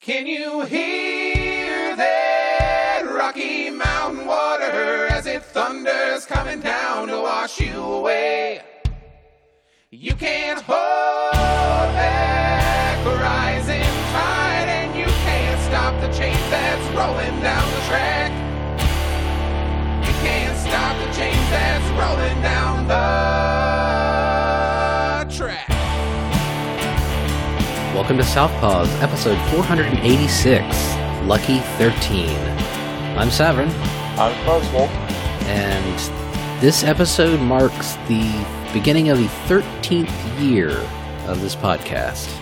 Can you hear that Rocky Mountain water as it thunders coming down to wash you away? You can't hold back rising tide, and you can't stop the chain that's rolling down the track. You can't stop the chain that's rolling down the Welcome to Southpaws, episode 486, Lucky 13. I'm Severn, I'm Fuzzle. and this episode marks the beginning of the 13th year of this podcast.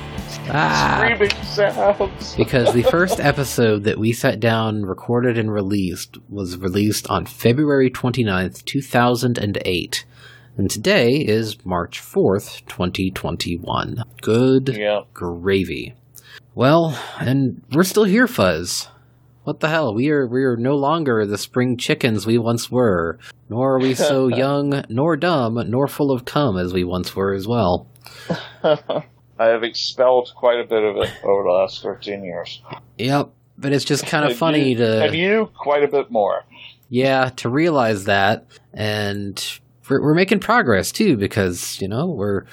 Ah, Screaming sounds. because the first episode that we sat down, recorded, and released was released on February 29th, 2008. And today is March 4th, 2021. Good Yeah. gravy. Well, and we're still here, Fuzz. What the hell? We are we are no longer the spring chickens we once were, nor are we so young, nor dumb, nor full of cum as we once were as well. I have expelled quite a bit of it over the last 13 years. Yep, but it's just kind of funny you, to have you, quite a bit more. yeah to realize that, and we're, we're making progress too because you know we're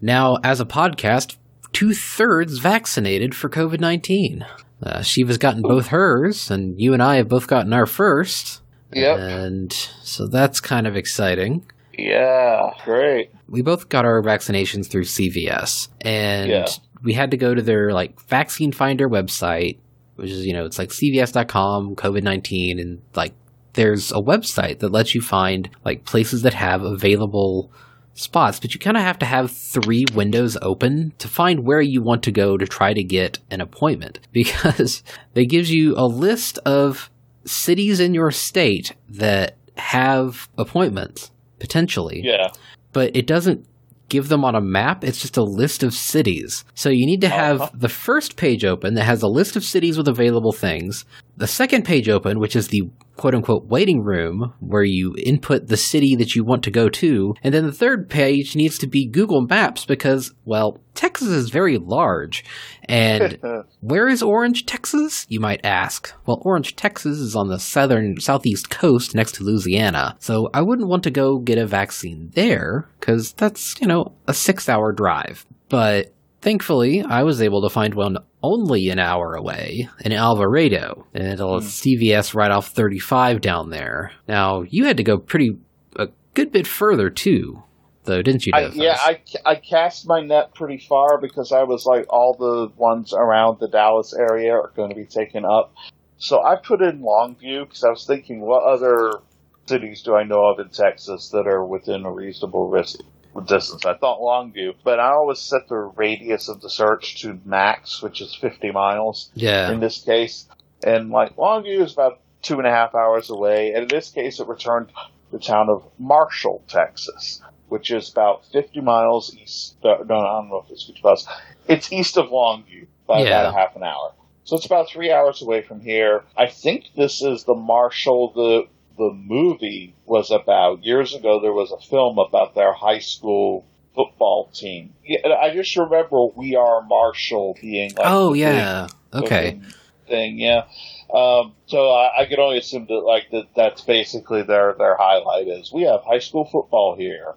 now as a podcast two thirds vaccinated for COVID nineteen. Uh, Shiva's gotten both hers, and you and I have both gotten our first. Yep. And so that's kind of exciting. Yeah, great. We both got our vaccinations through CVS, and Yeah. we had to go to their like vaccine finder website, which is you know it's like CVS.com COVID nineteen, and like there's a website that lets you find like places that have available spots, but you kind of have to have three windows open to find where you want to go to try to get an appointment because they gives you a list of cities in your state that have appointments potentially Yeah. but it doesn't give them on a map. It's just a list of cities. So you need to have Uh-huh. the first page open that has a list of cities with available things, the second page open, which is the quote unquote waiting room where you input the city that you want to go to, and then the third page needs to be Google Maps because, well, Texas is very large. And where is Orange, Texas? You might ask. Well, Orange, Texas is on the southern, southeast coast next to Louisiana. So I wouldn't want to go get a vaccine there, because that's, you know, a six hour drive. But thankfully, I was able to find one only an hour away in Alvarado. And it'll hmm. CVS right off 35 down there. Now, you had to go pretty, a good bit further too, though, didn't you, I, yeah, I, I cast my net pretty far because I was like, all the ones around the Dallas area are going to be taken up. So I put in Longview because I was thinking, what other cities do I know of in Texas that are within a reasonable risk distance? I thought Longview, but I always set the radius of the search to max, which is 50 miles Yeah. in this case. And like Longview is about two and a half hours away. And in this case, it returned the town of Marshall, Texas, which is about 50 miles east. uh, No, I don't know if it's 50 miles. It's east of Longview by Yeah. about a half an hour. So it's about three hours away from here. I think this is the Marshall the the movie was about. Years ago, there was a film about their high school football team. Yeah, I just remember We Are Marshall being like oh, yeah. Okay. thing. Yeah. Um, so I, I can only assume that like that that's basically their their highlight is we have high school football here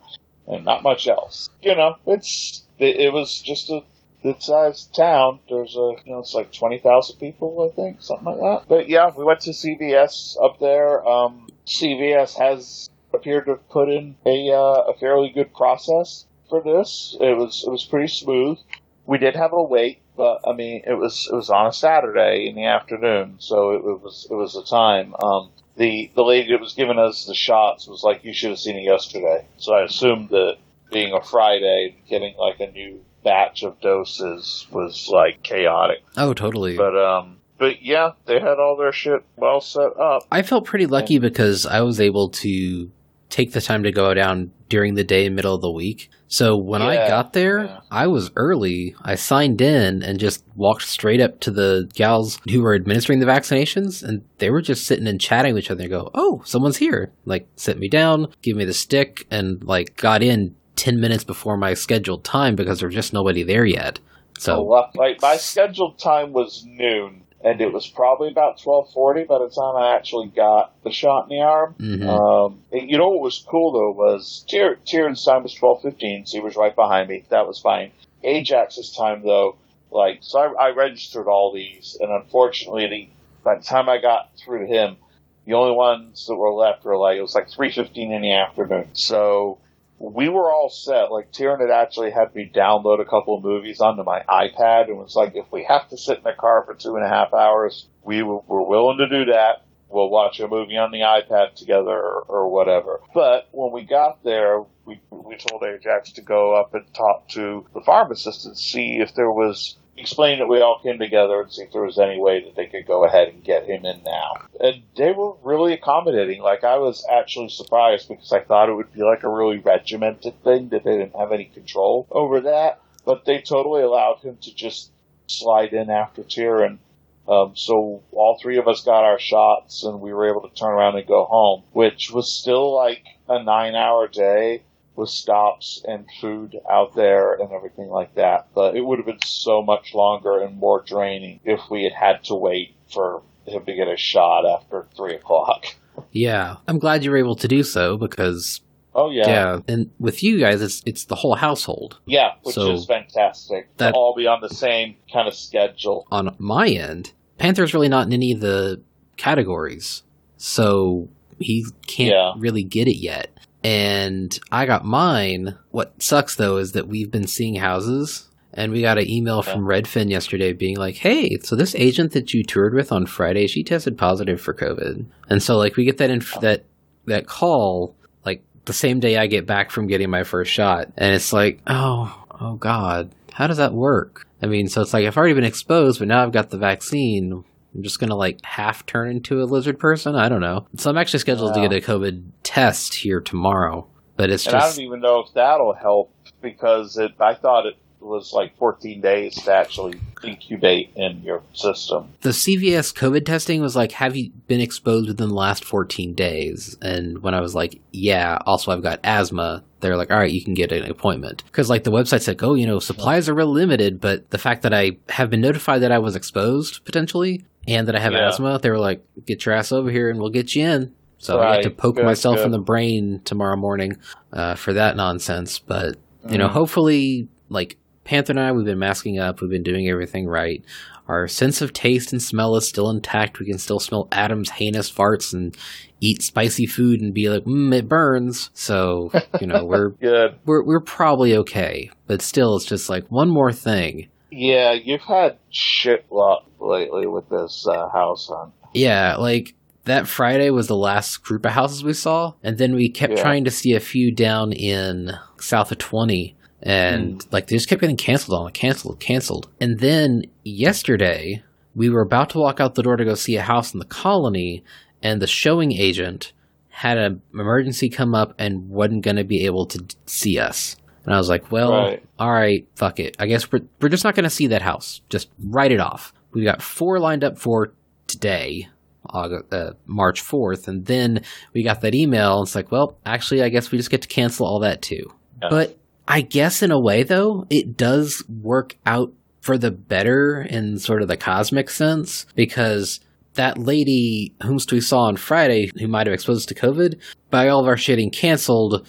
and not much else. You know, it's it, it was just a good sized town. There's a you know it's like twenty thousand people I think something like that. But yeah, we went to CVS up there. Um, CVS has appeared to have put in a uh, a fairly good process for this. It was it was pretty smooth. We did have a wait, but I mean, it was it was on a Saturday in the afternoon, so it, it was it was a time. Um, the the lady that was giving us the shots was like, "You should have seen it yesterday." So I assumed that being a Friday, getting like a new batch of doses was like chaotic. Oh, totally. But um, but yeah, they had all their shit well set up. I felt pretty lucky because I was able to take the time to go down during the day, middle of the week. So when I got there, yeah. I was early. I signed in and just walked straight up to the gals who were administering the vaccinations, and they were just sitting and chatting with each other. and go, "Oh, someone's here!" Like, sit me down, give me the stick, and like got in ten minutes before my scheduled time because there was just nobody there yet. So like my scheduled time was noon, and it was probably about twelve forty by the time I actually got the shot in the arm. mhm. Um, and you know what was cool though was Tyr- Tyrion's time was twelve fifteen, so he was right behind me. That was fine. Ajax's time though, like so, I, I registered all these, and unfortunately, the, by the time I got through to him, the only ones that were left were like it was like three fifteen in the afternoon. So we were all set. Like Tyrion had actually had me download a couple of movies onto my iPad, and was like, if we have to sit in the car for two and a half hours, we were, we're willing to do that. We'll watch a movie on the iPad together or, or whatever. But when we got there, we we told Ajax to go up and talk to the pharmacist and see if there was explain that we all came together and see if there was any way that they could go ahead and get him in now. And they were really accommodating. Like I was actually surprised because I thought it would be like a really regimented thing that they didn't have any control over that. But they totally allowed him to just slide in after Tyrion. Um, so all three of us got our shots and we were able to turn around and go home, which was still like a nine hour day with stops and food out there and everything like that. But it would have been so much longer and more draining if we had had to wait for him to get a shot after three o'clock. yeah, I'm glad you were able to do so because Oh yeah, yeah, and with you guys, it's it's the whole household. Yeah, which So is fantastic. that- to all be on the same kind of schedule. On my end, Panther's really not in any of the categories, so he can't Yeah. really get it yet. And I got mine. What sucks though is that we've been seeing houses. And we got an email from Redfin yesterday being like, "Hey, so this agent that you toured with on Friday, she tested positive for COVID." And so, like, we get that inf- that that call like the same day I get back from getting my first shot, and it's like, oh, oh God, how does that work? I mean, so it's like I've already been exposed, but now I've got the vaccine. I'm just gonna like half turn into a lizard person. I don't know. So I'm actually scheduled Wow. to get a COVID test here tomorrow, but it's And I don't even know if that'll help because it. I thought it was like 14 days to actually incubate in your system. the CVS COVID testing was like, have you been exposed within the last 14 days? And when I was like, yeah, also I've got asthma, they're like, all right, you can get an appointment. Because like the website said, oh, you know, supplies are real limited, but the fact that I have been notified that I was exposed potentially and that I have Yeah. asthma, they were like, get your ass over here and we'll get you in. So I Right. get to poke Good, myself in the brain tomorrow morning uh, for that nonsense. But, you know, Mhm. hopefully, like Panther and I, we've been masking up, we've been doing everything right. Our sense of taste and smell is still intact. We can still smell Adam's heinous farts and eat spicy food and be like, mm, it burns. So, you know, we're, Good. we're, we're probably okay. But still, it's just like one more thing. Yeah, you've had shit luck lately with this uh, house hunt. Yeah, like that Friday was the last group of houses we saw. And then we kept Yeah. trying to see a few down in south of 20. And like they just kept getting canceled on, canceled, canceled. And then yesterday, we were about to walk out the door to go see a house in the colony, and the showing agent had an emergency come up and wasn't going to be able to d- see us. And I was like, well, Right. all right, fuck it. I guess we're, we're just not going to see that house. Just write it off. We got four lined up for today, August, uh, March 4th, and then we got that email. And it's like, well, actually, I guess we just get to cancel all that too. Yeah. But I guess in a way, though, it does work out for the better in sort of the cosmic sense because that lady whom we saw on Friday who might have exposed to COVID, by all of our shitting canceled,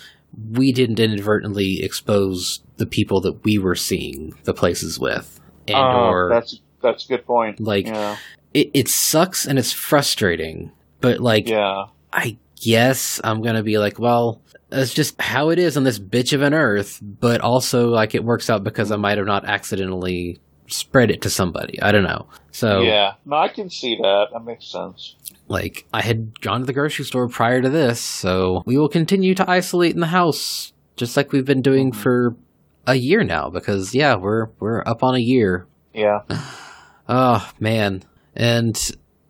we didn't inadvertently expose the people that we were seeing the places with. And Oh, or that's that's a good point. like yeah, it, it sucks and it's frustrating, but like yeah, I guess I'm gonna be like, well, that's just how it is on this bitch of an earth, but also like it works out because I might have not accidentally spread it to somebody. I don't know. So yeah. No, I can see that. That makes sense. like I had gone to the grocery store prior to this, so we will continue to isolate in the house just like we've been doing Mhm. for a year now because yeah, we're we're up on a year. Yeah, Oh man, and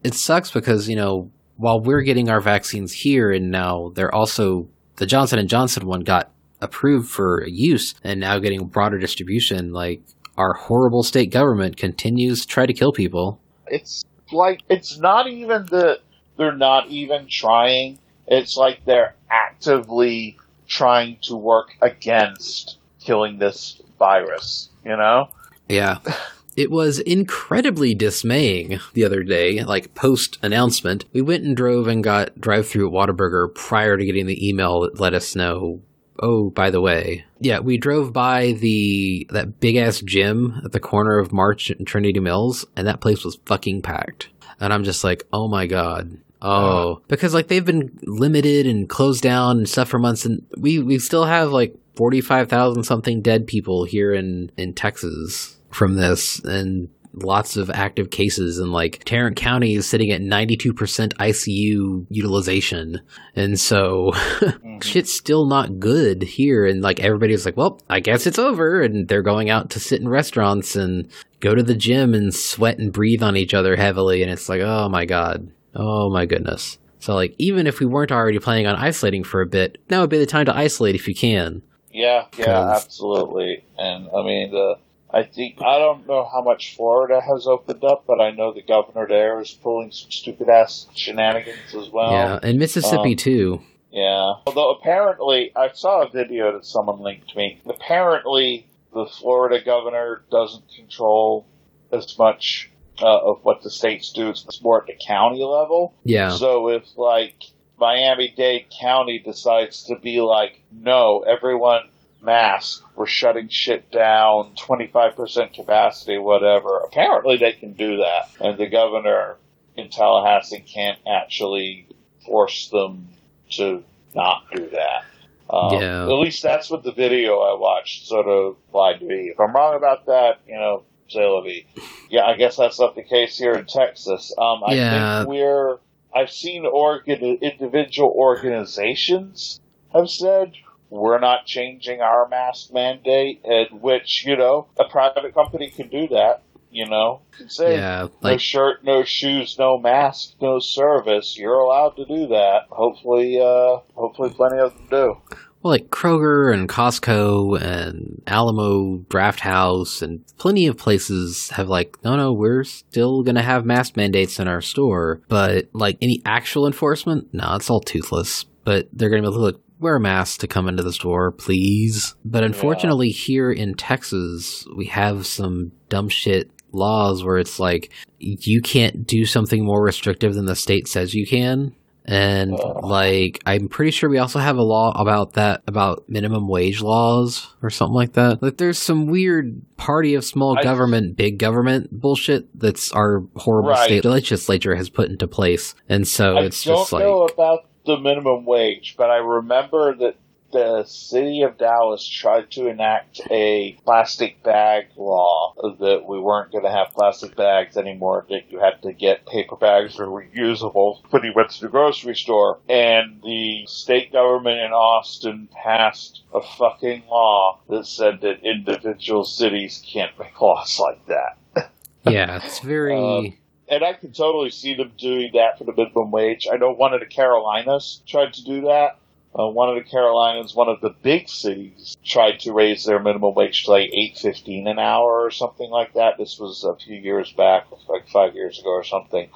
it sucks because you know while we're getting our vaccines here, and now they're also the Johnson and Johnson one got approved for use, and now getting broader distribution. Like our horrible state government continues to try to kill people. it's like it's not even that they're not even trying. It's like they're actively trying to work against killing this virus. You know, Yeah. It was incredibly dismaying the other day, like post announcement. We went and drove and got drive through at Whataburger prior to getting the email that let us know. Oh, by the way, yeah, we drove by the that big ass gym at the corner of Marsh and Trinity Mills, and that place was fucking packed. And I'm just like, oh my god, oh, because like they've been limited and closed down and stuff for months, and we we still have like forty five thousand something dead people here in in Texas from this and lots of active cases and like Tarrant County is sitting at 92% ICU utilization. And so mm-hmm. shit's still not good here. And like everybody's like, well, I guess it's over. And they're going out to sit in restaurants and go to the gym and sweat and breathe on each other heavily. And it's like, oh my God. Oh my goodness. So like even if we weren't already planning on isolating for a bit, now would be the time to isolate if you can. Yeah, yeah, absolutely. And I mean, the I think I don't know how much Florida has opened up, but I know the governor there is pulling some stupid ass shenanigans as well. yeah. And Mississippi um, too. Yeah. Although apparently, I saw a video that someone linked to me. Apparently, the Florida governor doesn't control as much uh, of what the states do. It's more at the county level. Yeah. So if like Miami Dade County decides to be like, no, everyone mask, we're shutting shit down, 25% capacity, whatever. Apparently they can do that. And the governor in Tallahassee can't actually force them to not do that. Um, Yeah. At least that's what the video I watched sort of implied to be. If I'm wrong about that, you know, say. Yeah, I guess that's not the case here in Texas. Um, I Yeah. think we're, I've seen organ, individual organizations have said we're not changing our mask mandate, and which, you know, a private company can do that, you know, can say Yeah. no shirt, no shoes, no mask, no service. You're allowed to do that. Hopefully, uh, hopefully plenty of them do. Well, like Kroger and Costco and Alamo Drafthouse and plenty of places have like, no, no, we're still gonna have mask mandates in our store, but like any actual enforcement, no, it's all toothless. But they're gonna be able to look, wear a mask to come into the store, please. But unfortunately, here in Texas, we have some dumb shit laws where it's like you can't do something more restrictive than the state says you can. And Ugh. like, I'm pretty sure we also have a law about that, about minimum wage laws or something like that. Like, there's some weird party of small I- government, big government bullshit that's our horrible Right. state legislature has put into place. And so I it's just like, about the minimum wage, but I remember that the city of Dallas tried to enact a plastic bag law that we weren't going to have plastic bags anymore, that you had to get paper bags were reusable when you went to the grocery store. And the state government in Austin passed a fucking law that said that individual cities can't make laws like that. yeah, it's very, Um, and I can totally see them doing that for the minimum wage. I know one of the Carolinas tried to do that. Uh, one of the Carolinas, one of the big cities, tried to raise their minimum wage to like eight fifteen an hour or something like that. This was a few years back, like five years ago or something.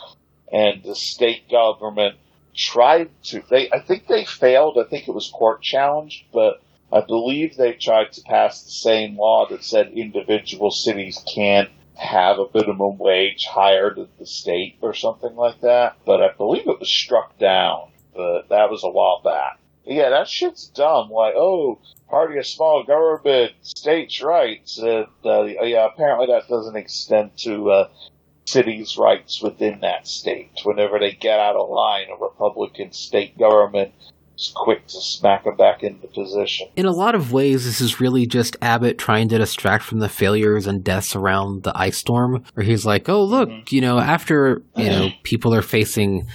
And the state government tried to. They, I think they failed. I think it was court challenged, but I believe they tried to pass the same law that said individual cities can't have a minimum wage higher than the state or something like that. But I believe it was struck down. But that was a while back. Yeah, that shit's dumb. Like, oh, party of small government, states' rights. And, uh, yeah, apparently that doesn't extend to uh, cities' rights within that state. Whenever they get out of line, a Republican state government is quick to smack them back into position. in a lot of ways, this is really just Abbott trying to distract from the failures and deaths around the ice storm, where he's like, oh, look, you know, after, you know, people are facing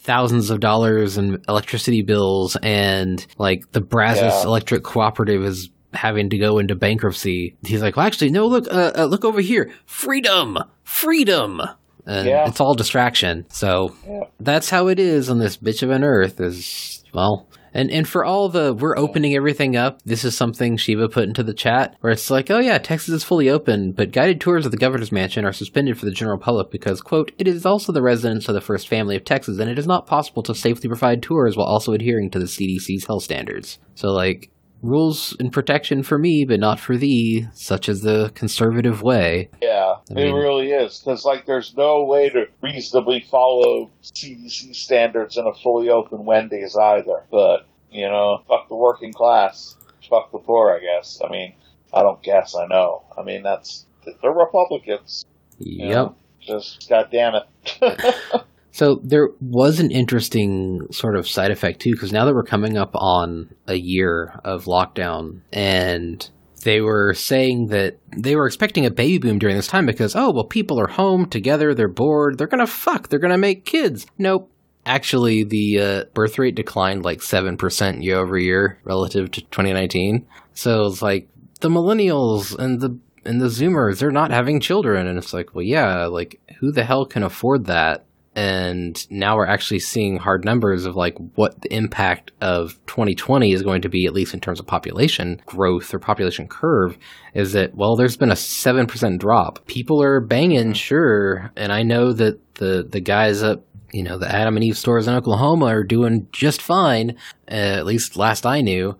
thousands of dollars in electricity bills and like the Brazos Yeah. Electric Cooperative is having to go into bankruptcy. He's like, well, actually, no, look, uh, uh, look over here. Freedom! Freedom! And Yeah. it's all distraction. So Yeah. that's how it is on this bitch of an earth is, well, and, and for all the, we're opening everything up, this is something Shiva put into the chat, where it's like, oh yeah, Texas is fully open, but guided tours of the governor's mansion are suspended for the general public because, quote, it is also the residence of the first family of Texas, and it is not possible to safely provide tours while also adhering to the CDC's health standards. So, like, rules and protection for me, but not for thee, such as the conservative way. Yeah, I it really is. Because, like, there's no way to reasonably follow CDC standards in a fully open Wendy's either. But, you know, fuck the working class. Fuck the poor, I guess. I mean, I don't guess, I know. I mean, that's. They're Republicans. you Yep. know? Just, goddamn it. So there was an interesting sort of side effect too, because now that we're coming up on a year of lockdown, and they were saying that they were expecting a baby boom during this time because oh well, people are home together, they're bored, they're gonna fuck, they're gonna make kids. Nope. Actually, the uh, birth rate declined like seven percent year over year relative to 2019. So it's like the millennials and the and the Zoomers, they're not having children, and it's like, well, yeah, like who the hell can afford that? And now we're actually seeing hard numbers of like what the impact of 2020 is going to be at least in terms of population growth or population curve is that well there's been a 7% drop people are banging sure and i know that the the guys up you know the adam and eve stores in oklahoma are doing just fine uh, at least last i knew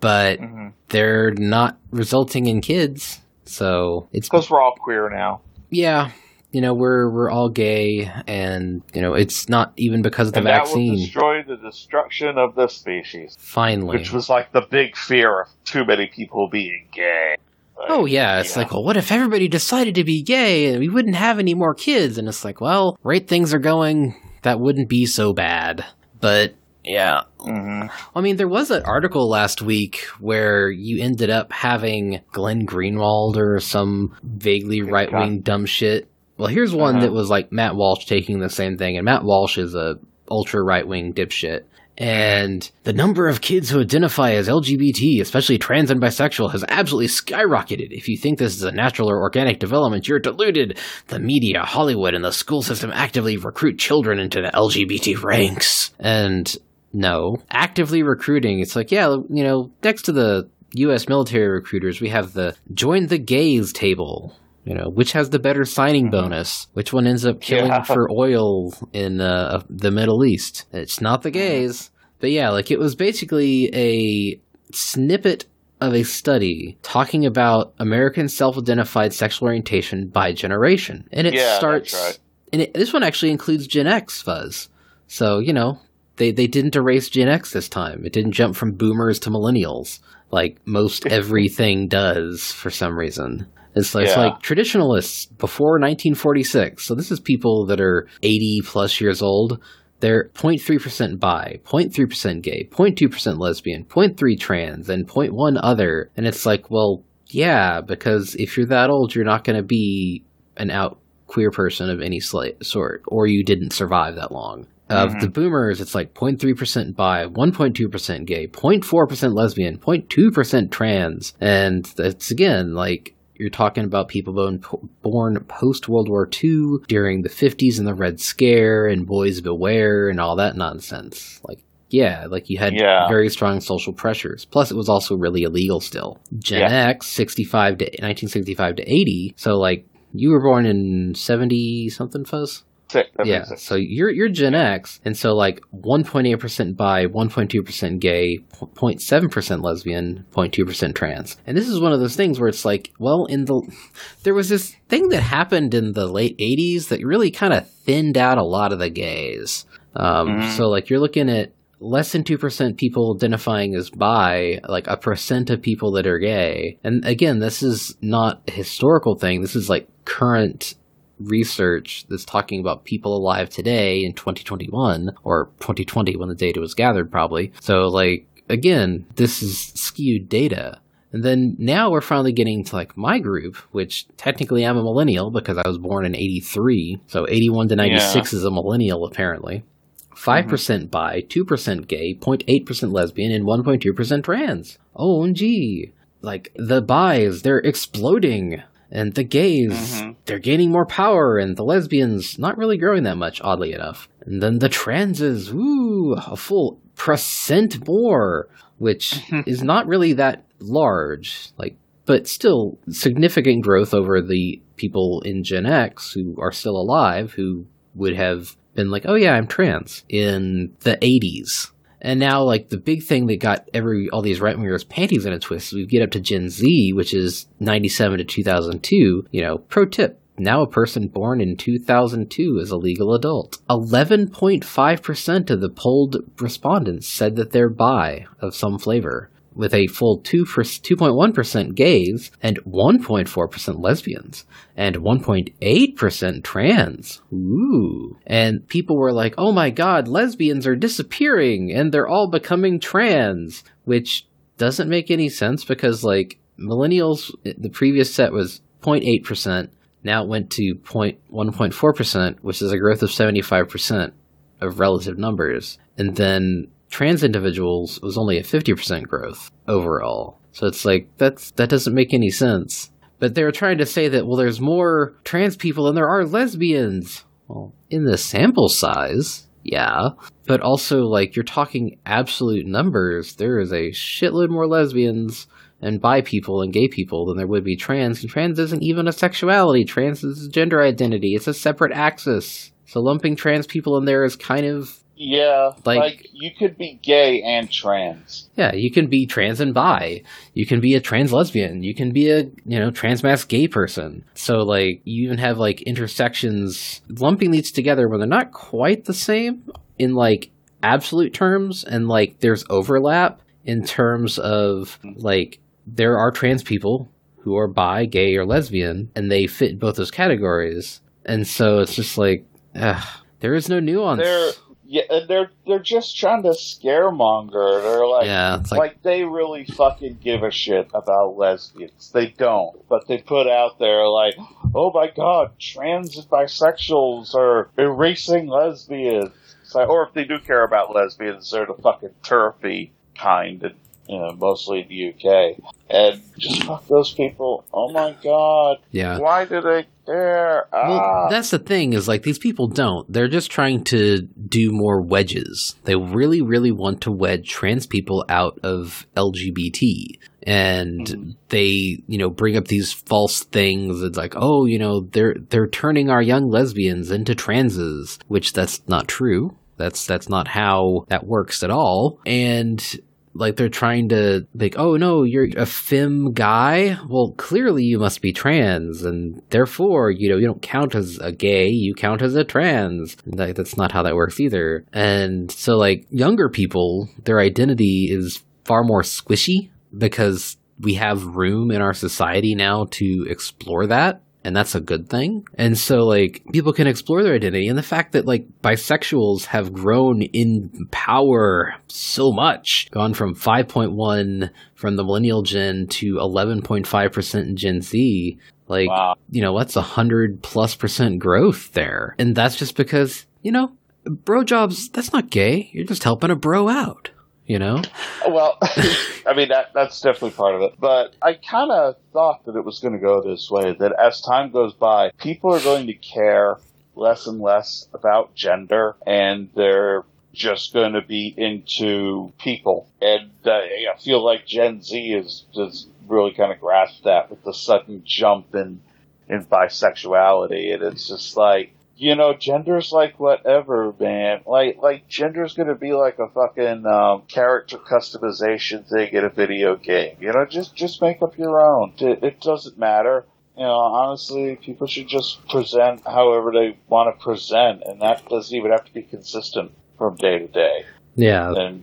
but Mhm. they're not resulting in kids so it's Because we're all queer now. yeah, you know we're we're all gay, and you know it's not even because of the and that will destroy the destruction of the species. Finally, Which was like the big fear of too many people being gay. Like, oh yeah, it's yeah. like well, what if everybody decided to be gay and we wouldn't have any more kids? And it's like, well, right things are going, that wouldn't be so bad. But yeah, Mhm. I mean, there was an article last week where you ended up having Glenn Greenwald or some vaguely right wing dumb shit. Well, here's one Uh-huh. that was like Matt Walsh taking the same thing, and Matt Walsh is a ultra right wing dipshit. And the number of kids who identify as LGBT, especially trans and bisexual, has absolutely skyrocketed. If you think this is a natural or organic development, you're deluded. The media, Hollywood, and the school system actively recruit children into the LGBT ranks. And no, actively recruiting. It's like, yeah, you know, next to the U.S. military recruiters, we have the join the gays table. You know, which has the better signing bonus? Which one ends up killing Yeah. for oil in uh, the Middle East? It's not the gays. But yeah, like it was basically a snippet of a study talking about American self-identified sexual orientation by generation, and it Yeah, starts. right. And it, this one actually includes Gen X fuzz. So you know, they they didn't erase Gen X this time. It didn't jump from boomers to millennials like most everything does for some reason. It's like, it's like traditionalists before 1946. So this is people that are 80 plus years old. They're 0.3% bi, 0.3% gay, 0.2% lesbian, 0.3 trans, and 0.1 other. And it's like, well, yeah, because if you're that old, you're not going to be an out queer person of any sort, or you didn't survive that long. Of Mhm. the boomers, it's like 0.3% bi, 1.2% gay, 0.4% lesbian, 0.2% trans. And it's again like you're talking about people born, born post World War II during the 50s and the Red Scare and Boys Beware and all that nonsense. Like, yeah, like you had Yeah. very strong social pressures. Plus, it was also really illegal still. Gen Yeah. X, 65 to 1965 to 80. So, like, you were born in 70 something, Fuzz? Sick. That yeah, so you're you're Gen X, and so like 1.8% bi, 1.2% gay, 0.7% lesbian, 0.2% trans. And this is one of those things where it's like, well, in the there was this thing that happened in the late 80s that really kind of thinned out a lot of the gays. Um, Mhm. So like you're looking at less than 2% people identifying as bi, like a percent of people that are gay. And again, this is not a historical thing. This is like current research that's talking about people alive today in 2021 or 2020 when the data was gathered probably. So like again, this is skewed data. And then now we're finally getting to like my group, which technically I'm a millennial because I was born in 83. So 81 to 96 is a millennial apparently. 5% mm-hmm. percent bi, 2% gay, 0.8% lesbian, and 1.2% trans. OMG. Like, the bis, they're exploding. And the gays, Mhm. they're gaining more power. And the lesbians, not really growing that much, oddly enough. And then the transes, ooh, a full percent more, which is not really that large. Like, but still significant growth over the people in Gen X who are still alive who would have been like, oh yeah, I'm trans in the 80s. And now, like the big thing that got every all these right wingers' panties in a twist, we get up to Gen Z, which is ninety seven to two thousand two. You know, pro tip: now a person born in 2002 is a legal adult. 11.5% of the polled respondents said that they're bi of some flavor, with a full 2 2.1% gays and 1.4% lesbians and 1.8% trans. Ooh. And people were like, "Oh my god, lesbians are disappearing and they're all becoming trans," which doesn't make any sense because like millennials eh, the previous set was 0.8% now it went to 1.4%, which is a growth of 75% of relative numbers. And then trans individuals was only a 50% growth overall. So it's like, that's, that doesn't make any sense. But they were trying to say that, well, there's more trans people than there are lesbians. Well, in the sample size, yeah. But also, like, you're talking absolute numbers. There is a shitload more lesbians and bi people and gay people than there would be trans. And trans isn't even a sexuality. Trans is gender identity. It's a separate axis. So lumping trans people in there is kind of yeah, Like- like, you could be gay and trans. yeah. You can be trans and bi. You can be a trans lesbian. You can be a you know trans mass gay person. So like you even have like intersections lumping these together when they're not quite the same in like absolute terms and like there's overlap in terms of like there are trans people who are bi, gay, or lesbian, and they fit both those categories. And so it's just like, ugh, there is no nuance. They're yeah, and they're they're just trying to scaremonger. They're like, yeah, like, like, they really fucking give a shit about lesbians. They don't, but they put out there like, oh my god, trans and bisexuals are erasing lesbians. Like, or if they do care about lesbians, they're the fucking turfy kind, and you know, mostly in the UK. And just fuck those people. Oh my god, yeah. why do they care? Well, Ah. that's the thing is like these people don't. They're just trying to do more wedges. They really, really want to wedge trans people out of LGBT. And Mhm. they, you know, bring up these false things. It's like, oh, you know, they're they're turning our young lesbians into transes, which that's not true. That's that's not how that works at all. And like they're trying to like oh no you're a femme guy? Well clearly you must be trans and therefore you know you don't count as a gay you count as a trans. Like that's not how that works either. And so like younger people their identity is far more squishy because we have room in our society now to explore that and that's a good thing. And so, like, people can explore their identity. And the fact that, like, bisexuals have grown in power so much, gone from 5.1 from the millennial gen to 11.5% in Gen Z, like, wow. you know, that's a hundred plus percent growth there. And that's just because, you know, bro jobs, that's not gay. You're just helping a bro out, you know? Well, I mean that that's definitely part of it. But I kind of thought that it was going to go this way. That as time goes by, people are going to care less and less about gender, and they're just going to be into people. And uh, I feel like Gen Z is just really kind of grasped that with the sudden jump in in bisexuality, and it's just like you know, gender's like whatever, man. Like, like gender's gonna be like a fucking um, character customization thing in a video game. You know, just just make up your own. It, it doesn't matter. You know, honestly, people should just present however they want to present, and that doesn't even have to be consistent from day to day. Yeah. And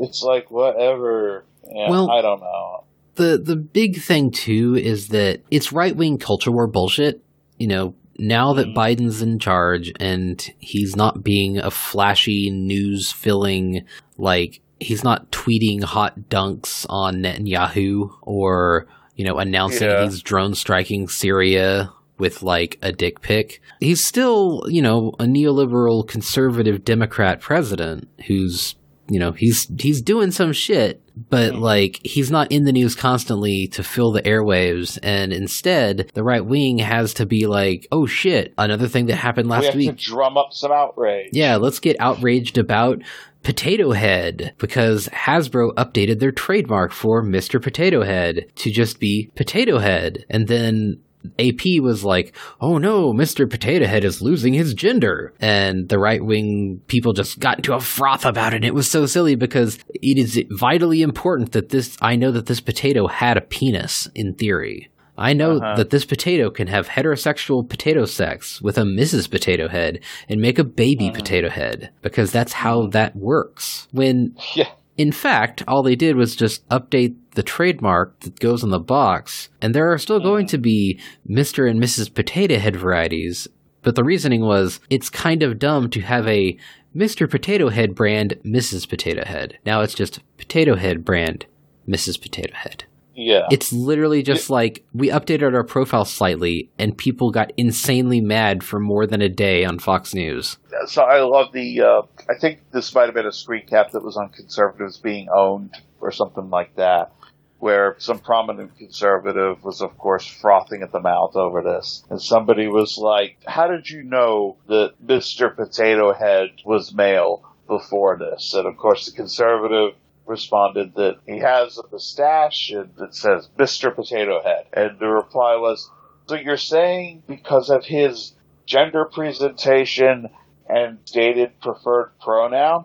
it's like whatever. Yeah, Well- I don't know. the the big thing too is that it's right wing culture war bullshit. You know, now that. Biden's in charge and he's not being a flashy news filling like he's not tweeting hot dunks on Netanyahu or you know announcing Yeah. he's drone striking Syria with like a dick pic. He's still, you know, a neoliberal conservative Democrat president who's you know, he's he's doing some shit, but Mhm. like he's not in the news constantly to fill the airwaves and instead the right wing has to be like, "Oh shit, another thing that happened last week. we have week." to drum up some outrage. Yeah, let's get outraged about Potato Head because Hasbro updated their trademark for Mr. Potato Head to just be Potato Head. And then AP was like, oh no, Mr. Potato Head is losing his gender. And the right wing people just got into a froth about it. It was so silly because it is vitally important that this, I know that this potato had a penis in theory. I know Uh-huh. that this potato can have heterosexual potato sex with a Mrs. Potato Head and make a baby Uh-huh. potato head because that's how that works. When Yeah. In fact, all they did was just update the trademark that goes on the box, and there are still going to be Mr. and Mrs. Potato Head varieties. But the reasoning was it's kind of dumb to have a Mr. Potato Head brand Mrs. Potato Head. Now it's just Potato Head brand Mrs. Potato Head. Yeah. It's literally just like we updated our profile slightly, and people got insanely mad for more than a day on Fox News. so I love the. Uh, I think this might have been a screen cap that was on conservatives being owned or something like that, where some prominent conservative was, of course, frothing at the mouth over this, and somebody was like, "How did you know that Mister Potato Head was male before this?" And of course, the conservative responded that he has a mustache and it says Mr. Potato Head. And the reply was, so you're saying because of his gender presentation and dated preferred pronoun?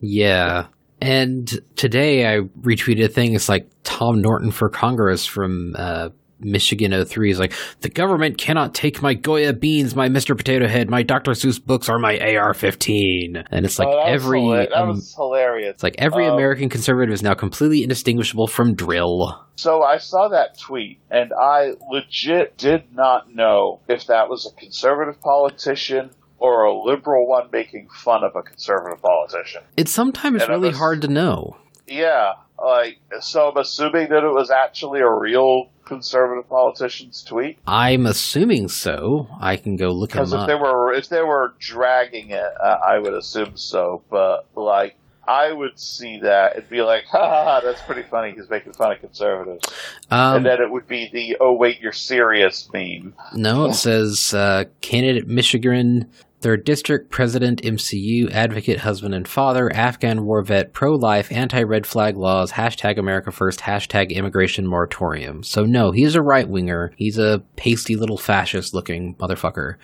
Yeah. And today I retweeted a thing. It's like Tom Norton for Congress from uh, Michigan 03 is like, the government cannot take my Goya beans, my Mr. Potato Head, my Dr. Seuss books, or my AR 15. And it's like Oh, every. hila- that um, was hilarious. it's like every Um, American conservative is now completely indistinguishable from dril. So I saw that tweet and I legit did not know if that was a conservative politician or a liberal one making fun of a conservative politician. It's sometimes And really was- hard to know. Yeah, like so I'm assuming that it was actually a real conservative politician's tweet. I'm assuming so. I can go look Because if up. they were if they were dragging it, uh, I would assume so. But like, I would see that and be like, "Ha ha ha! That's pretty funny." He's making fun of conservatives, Um, and then it would be the "Oh wait, you're serious" meme. No, it says uh, candidate Michigan, third district, president, MCU, advocate, husband and father, Afghan war vet, pro life, anti red flag laws, hashtag America first, hashtag immigration moratorium. So, no, he's a right winger. He's a pasty little fascist looking motherfucker.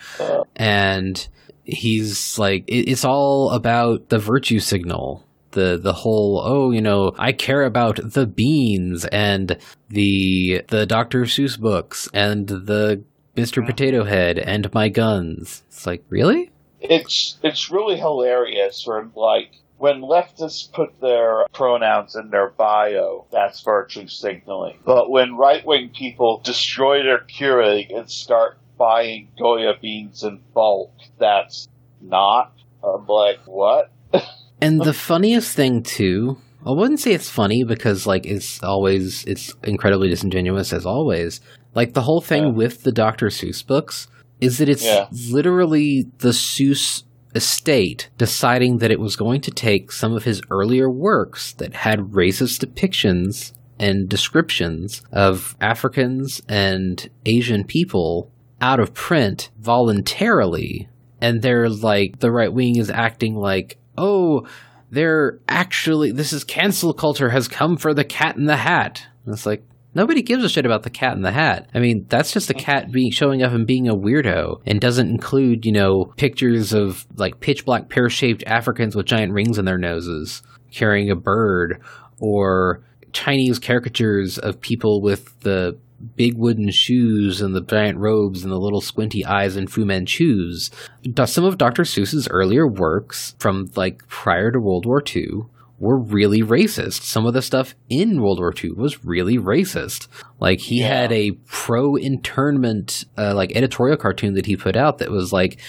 And he's like, it, it's all about the virtue signal. The, the whole oh you know I care about the beans and the the Dr. Seuss books and the Mr. Potato Head and my guns. It's like, really? It's it's really hilarious when like when leftists put their pronouns in their bio, that's virtue signaling. But when right wing people destroy their Keurig and start buying Goya beans in bulk, that's not. I'm like, what? And the funniest thing too, I wouldn't say it's funny because like it's always it's incredibly disingenuous as always. Like the whole thing Yeah. with the Dr. Seuss books is that it's Yeah. literally the Seuss estate deciding that it was going to take some of his earlier works that had racist depictions and descriptions of Africans and Asian people out of print voluntarily. And they're like, the right wing is acting like, oh, they're actually, this is cancel culture has come for the cat in the hat. And it's like, Nobody gives a shit about the cat in the hat. I mean, that's just a cat being showing up and being a weirdo and doesn't include, you know, pictures of like pitch black pear shaped Africans with giant rings in their noses carrying a bird or Chinese caricatures of people with the big wooden shoes and the giant robes and the little squinty eyes and Fu Manchus. Some of Dr. Seuss's earlier works from like prior to World War II were really racist. Some of the stuff in World War II was really racist. Like he Yeah. had a pro internment uh, like editorial cartoon that he put out that was like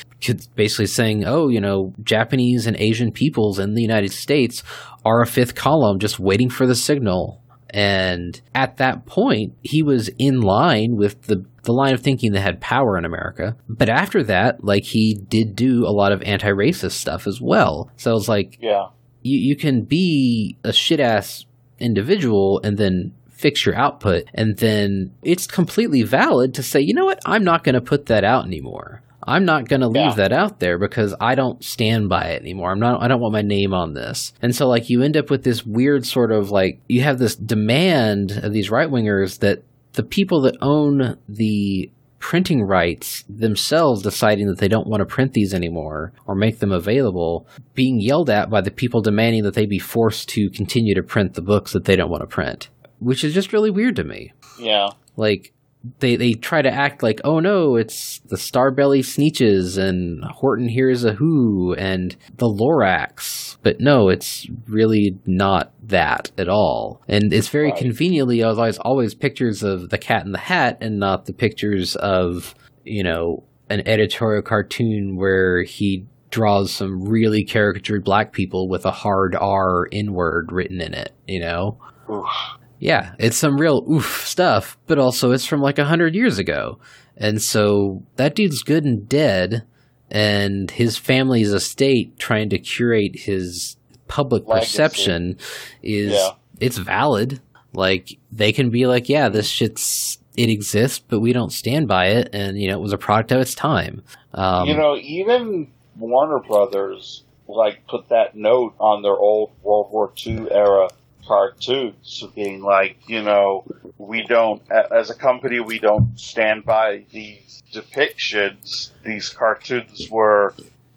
basically saying, "Oh, you know, Japanese and Asian peoples in the United States are a fifth column just waiting for the signal." And at that point, he was in line with the the line of thinking that had power in America. But after that, like he did do a lot of anti-racist stuff as well. So it's like Yeah. You, you can be a shit ass individual and then fix your output and then it's completely valid to say you know what? I'm not going to put that out anymore. I'm not going to leave Yeah. that out there because i don't stand by it anymore. I'm not i don't want my name on this. And so like you end up with this weird sort of like you have this demand of these right wingers that the people that own the printing rights themselves deciding that they don't want to print these anymore or make them available, being yelled at by the people demanding that they be forced to continue to print the books that they don't want to print, which is just really weird to me. Yeah. Like, they they try to act like, oh no, it's the Starbelly Sneetches and Horton Hears a Who and the Lorax. But no, it's really not that at all. And it's very Right. conveniently always always pictures of the cat in the hat and not the pictures of, you know, an editorial cartoon where he draws some really caricatured black people with a hard R in word written in it, you know? Oof. Yeah, it's some real oof stuff, but also it's from like a hundred years ago. And so that dude's good and dead, and his family's estate trying to curate his public Legacy. perception is Yeah. it's valid. Like they can be like, yeah, this shit's it exists, but we don't stand by it, and you know it was a product of its time. Um, you know, even Warner Brothers like put that note on their old World War II era cartoons, being like, you know, we don't, as a company, we don't stand by these depictions. These cartoons were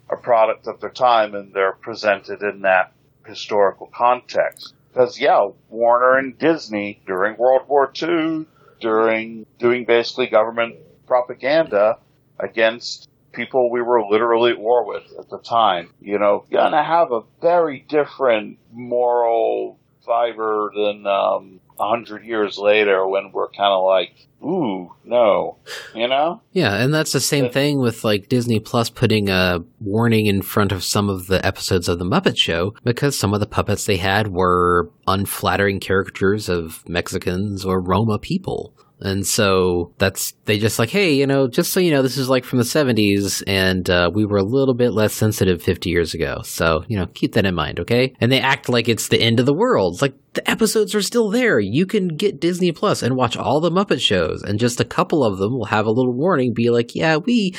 a product of their time, and they're presented in that historical context. Because yeah, Warner and Disney during World War II, during doing basically government propaganda against people we were literally at war with at the time. You know, gonna have a very different moral fiber than um, a hundred years later when we're kind of like, ooh, no, you know? Yeah, and that's the same thing with like Disney Plus putting a warning in front of some of the episodes of the Muppet Show because some of the puppets they had were unflattering caricatures of Mexicans or Roma people. And so that's they just like, hey, you know, just so you know, this is like from the '70s, and uh, we were a little bit less sensitive 50 years ago. So you know, keep that in mind, okay? And they act like it's the end of the world. Like the episodes are still there. You can get Disney Plus and watch all the Muppet shows, and just a couple of them will have a little warning, be like, yeah, we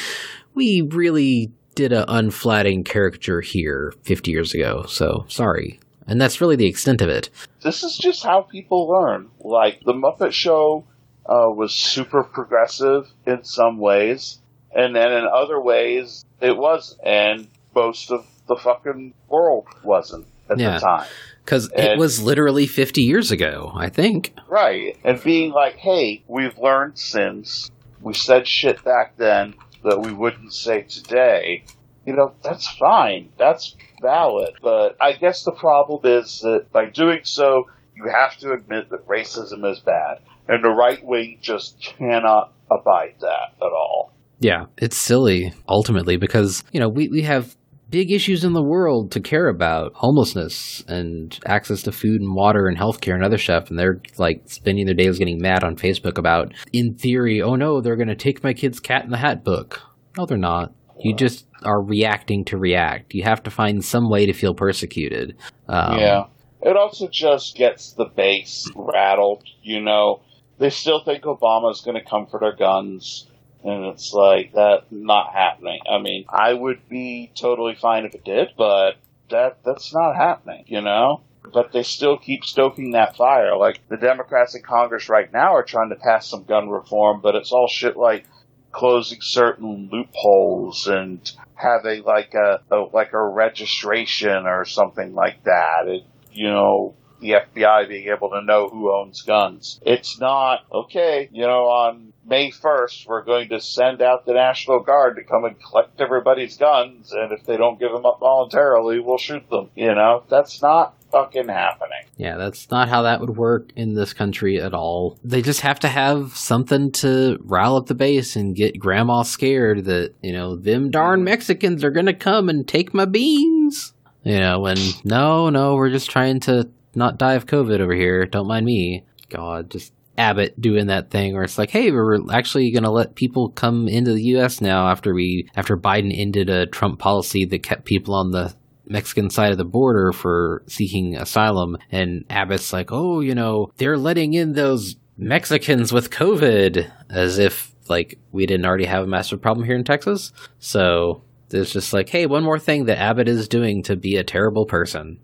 we really did a unflattering caricature here 50 years ago. So sorry. And that's really the extent of it. This is just how people learn. Like, the Muppet Show uh, was super progressive in some ways, and then in other ways, it was, and most of the fucking world wasn't at Yeah. the time. Because it was literally 50 years ago, I think. Right. And being like, hey, we've learned since we said shit back then that we wouldn't say today. You know, that's fine. That's valid. But I guess the problem is that by doing so, you have to admit that racism is bad. And the right wing just cannot abide that at all. Yeah, it's silly ultimately because, you know, we, we have big issues in the world to care about homelessness and access to food and water and healthcare and other stuff. And they're like spending their days getting mad on Facebook about, in theory, oh no, they're going to take my kid's cat in the hat book. No, they're not. You just are reacting to react. You have to find some way to feel persecuted. Um, yeah. It also just gets the base rattled, you know. They still think Obama's going to come for their guns. And it's like, that not happening. I mean, I would be totally fine if it did, but that, that's not happening, you know? But they still keep stoking that fire. Like, the Democrats in Congress right now are trying to pass some gun reform, but it's all shit like closing certain loopholes and having like a, a like a registration or something like that. It, you know, the FBI being able to know who owns guns. It's not okay. You know, on May first, we're going to send out the National Guard to come and collect everybody's guns, and if they don't give them up voluntarily, we'll shoot them. You know, that's not fucking happening. Yeah, that's not how that would work in this country at all. They just have to have something to rile up the base and get grandma scared that, you know, them darn Mexicans are gonna come and take my beans. You know, and no, no, we're just trying to not die of COVID over here. Don't mind me. God, just Abbott doing that thing where it's like, hey, we're actually going to let people come into the U.S. now after we after Biden ended a Trump policy that kept people on the Mexican side of the border for seeking asylum. And Abbott's like, oh, you know, they're letting in those Mexicans with COVID as if like we didn't already have a massive problem here in Texas. So it's just like, hey, one more thing that Abbott is doing to be a terrible person.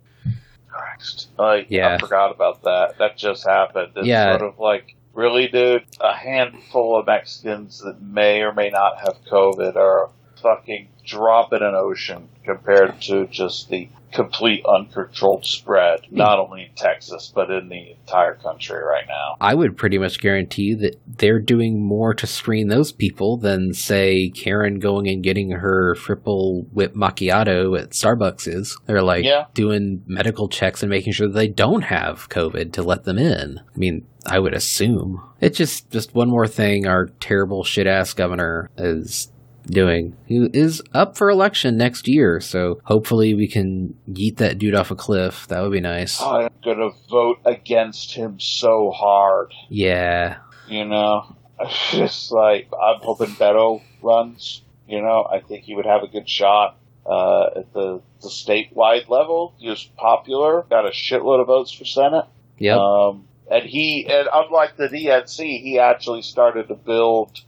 Christ. Like, Yeah. I forgot about that. That just happened. It's Yeah. sort of like really, dude, a handful of Mexicans that may or may not have COVID are fucking drop in an ocean compared to just the complete uncontrolled spread, not only in Texas, but in the entire country right now. I would pretty much guarantee that they're doing more to screen those people than, say, Karen going and getting her triple whip macchiato at Starbucks is. They're like Yeah. doing medical checks and making sure that they don't have COVID to let them in. I mean, I would assume. It's just, just one more thing our terrible shit ass governor is doing. He is up for election next year, so hopefully we can yeet that dude off a cliff. That would be nice. I'm gonna vote against him so hard. Yeah. You know, it's just like I'm hoping Beto runs. You know, I think he would have a good shot uh, at the the statewide level. He was popular, got a shitload of votes for Senate. Yeah. Um, and he, and unlike the DNC, he actually started to build,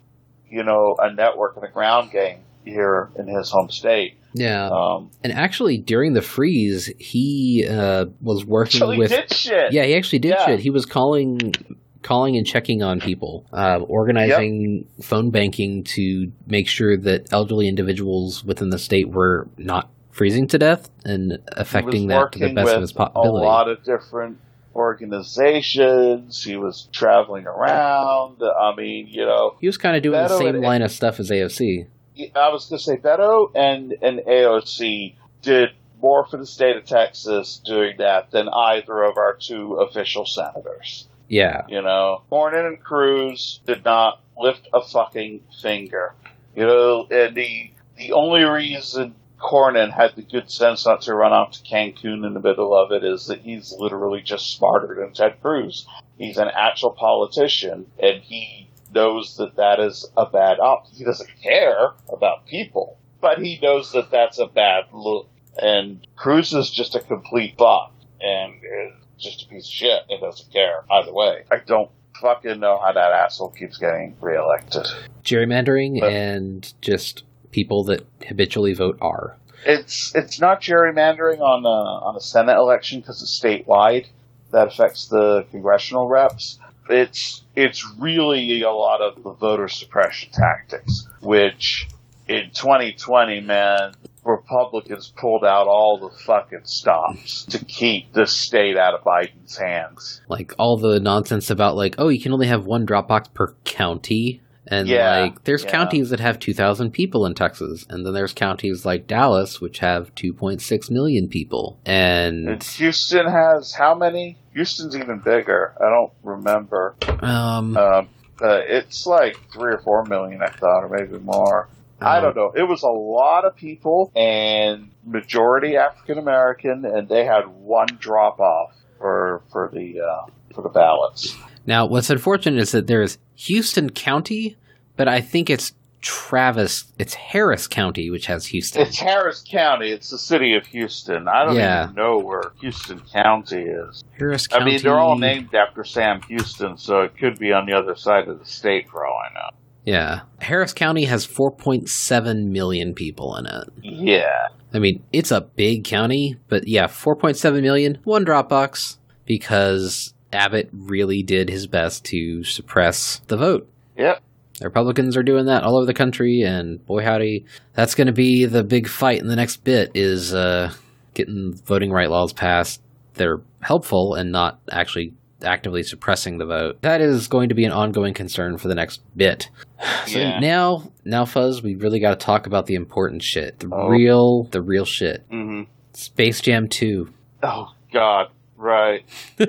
you know, a network and a ground game here in his home state. yeah. Um, And actually, during the freeze, he uh, was working with. did shit. Yeah, he actually did Yeah. shit. He was calling, calling and checking on people, uh, organizing phone banking to make sure that elderly individuals within the state were not freezing to death and affecting that to the best of his possibility. a lot of different organizations. He was traveling around. I mean, you know, He was kind of doing the same and- line of stuff as AOC. I was going to say Beto and, and AOC did more for the state of Texas doing that than either of our two official senators. Yeah, You know, Cornyn and Cruz did not lift a fucking finger. You know, and the the only reason Cornyn had the good sense not to run off to Cancun in the middle of it is that he's literally just smarter than Ted Cruz. He's an actual politician, and he knows that that is a bad op. He doesn't care about people, but he knows that that's a bad look. And Cruz is just a complete bot, and just a piece of shit and doesn't care either way. I don't fucking know how that asshole keeps getting reelected. gerrymandering But- and just people that habitually vote R. It's it's not gerrymandering on a, on a Senate election because it's statewide. That affects the congressional reps. It's it's really a lot of the voter suppression tactics, which in 2020, man, Republicans pulled out all the fucking stops to keep this state out of Biden's hands. like all the nonsense about like oh you can only have one Dropbox per county and Yeah, like there's yeah. counties that have 2000 people in Texas and then there's counties like Dallas which have 2.6 million people and And Houston has how many? Houston's even bigger. I don't remember. um Um, uh, it's like three or four million, I thought, or maybe more. I don't know. It was a lot of people and majority African American, and they had one drop off for for the uh, for the ballots. Now what's unfortunate is that there's Houston County but I think it's Travis it's Harris County which has Houston It's Harris County. It's the city of Houston. I don't Yeah. even know where Houston County is. Harris County. I mean, they're all named after Sam Houston, so it could be on the other side of the state for all I know. Yeah. Harris County has 4.7 million people in it. Yeah. I mean, it's a big county, but yeah, 4.7 million, one Dropbox, because Abbott really did his best to suppress the vote. Yep. The Republicans are doing that all over the country, and boy howdy, that's going to be the big fight in the next bit is uh, getting voting right laws passed that are helpful and not actually actively suppressing the vote. That is going to be an ongoing concern for the next bit. So Yeah. now, now, Fuzz, we really got to talk about the important shit, the Oh. real, the real shit. Mm-hmm. Space Jam Two. Oh God. Right.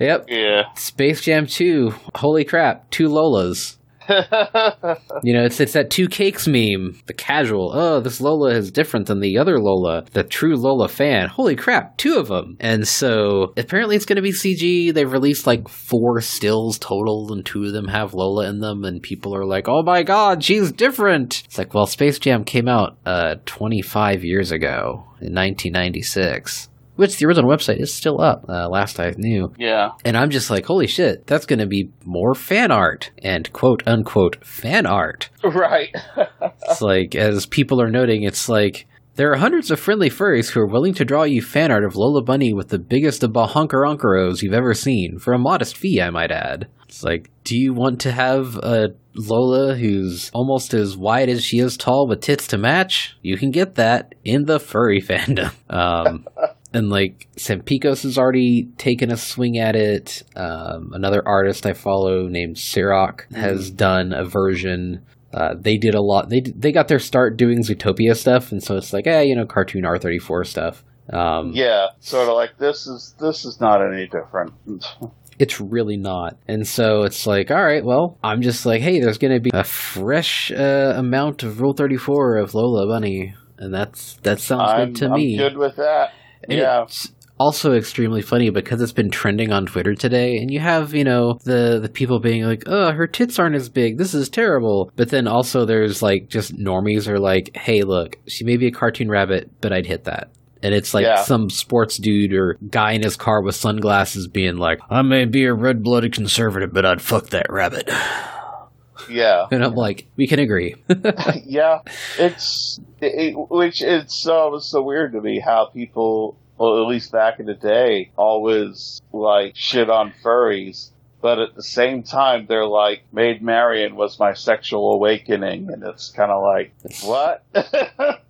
yep, Yeah. Space Jam Two. Holy crap, two Lolas. You know, it's it's that two cakes meme. The casual, oh, this Lola is different than the other Lola. The true Lola fan. Holy crap, two of them. And so apparently it's going to be CG. They've released like four stills total, and two of them have Lola in them. And people are like, oh my god, she's different. It's like, well, Space Jam came out uh 25 years ago in 1996. Which the original website is still up, uh, last I knew. yeah. And I'm just like, holy shit, that's going to be more fan art and quote unquote fan art. Right. It's like, as people are noting, it's like There are hundreds of friendly furries who are willing to draw you fan art of Lola Bunny with the biggest of bahonkaronkaros you've ever seen, for a modest fee, I might add. It's like, do you want to have a Lola who's almost as wide as she is tall with tits to match? You can get that in the furry fandom. Um, and like Tsampikos has already taken a swing at it. Um, another artist I follow named Sirach has done a version. Uh, they did a lot. They they got their start doing Zootopia stuff, and so it's like, eh, you know, cartoon R thirty four stuff. Um, Yeah, sort of like this is this is not any different. It's really not. And so it's like, all right, well, I'm just like, hey, there's going to be a fresh uh, amount of Rule 34 of Lola Bunny. And that's that sounds I'm, good to I'm me. good with that. And yeah. It's also extremely funny because it's been trending on Twitter today, and you have, you know, the the people being like, "Oh, her tits aren't as big. This is terrible." But then also there's like just normies are like, "Hey, look, she may be a cartoon rabbit, but I'd hit that." And it's like Yeah. some sports dude or guy in his car with sunglasses being like, "I may be a red blooded conservative, but I'd fuck that rabbit." Yeah. And I'm like, "We can agree." yeah, it's it, which it's uh, so weird to me how people, well, at least back in the day, always like shit on furries, but at the same time they're like, "Maid Marian was my sexual awakening," and it's kind of like, what?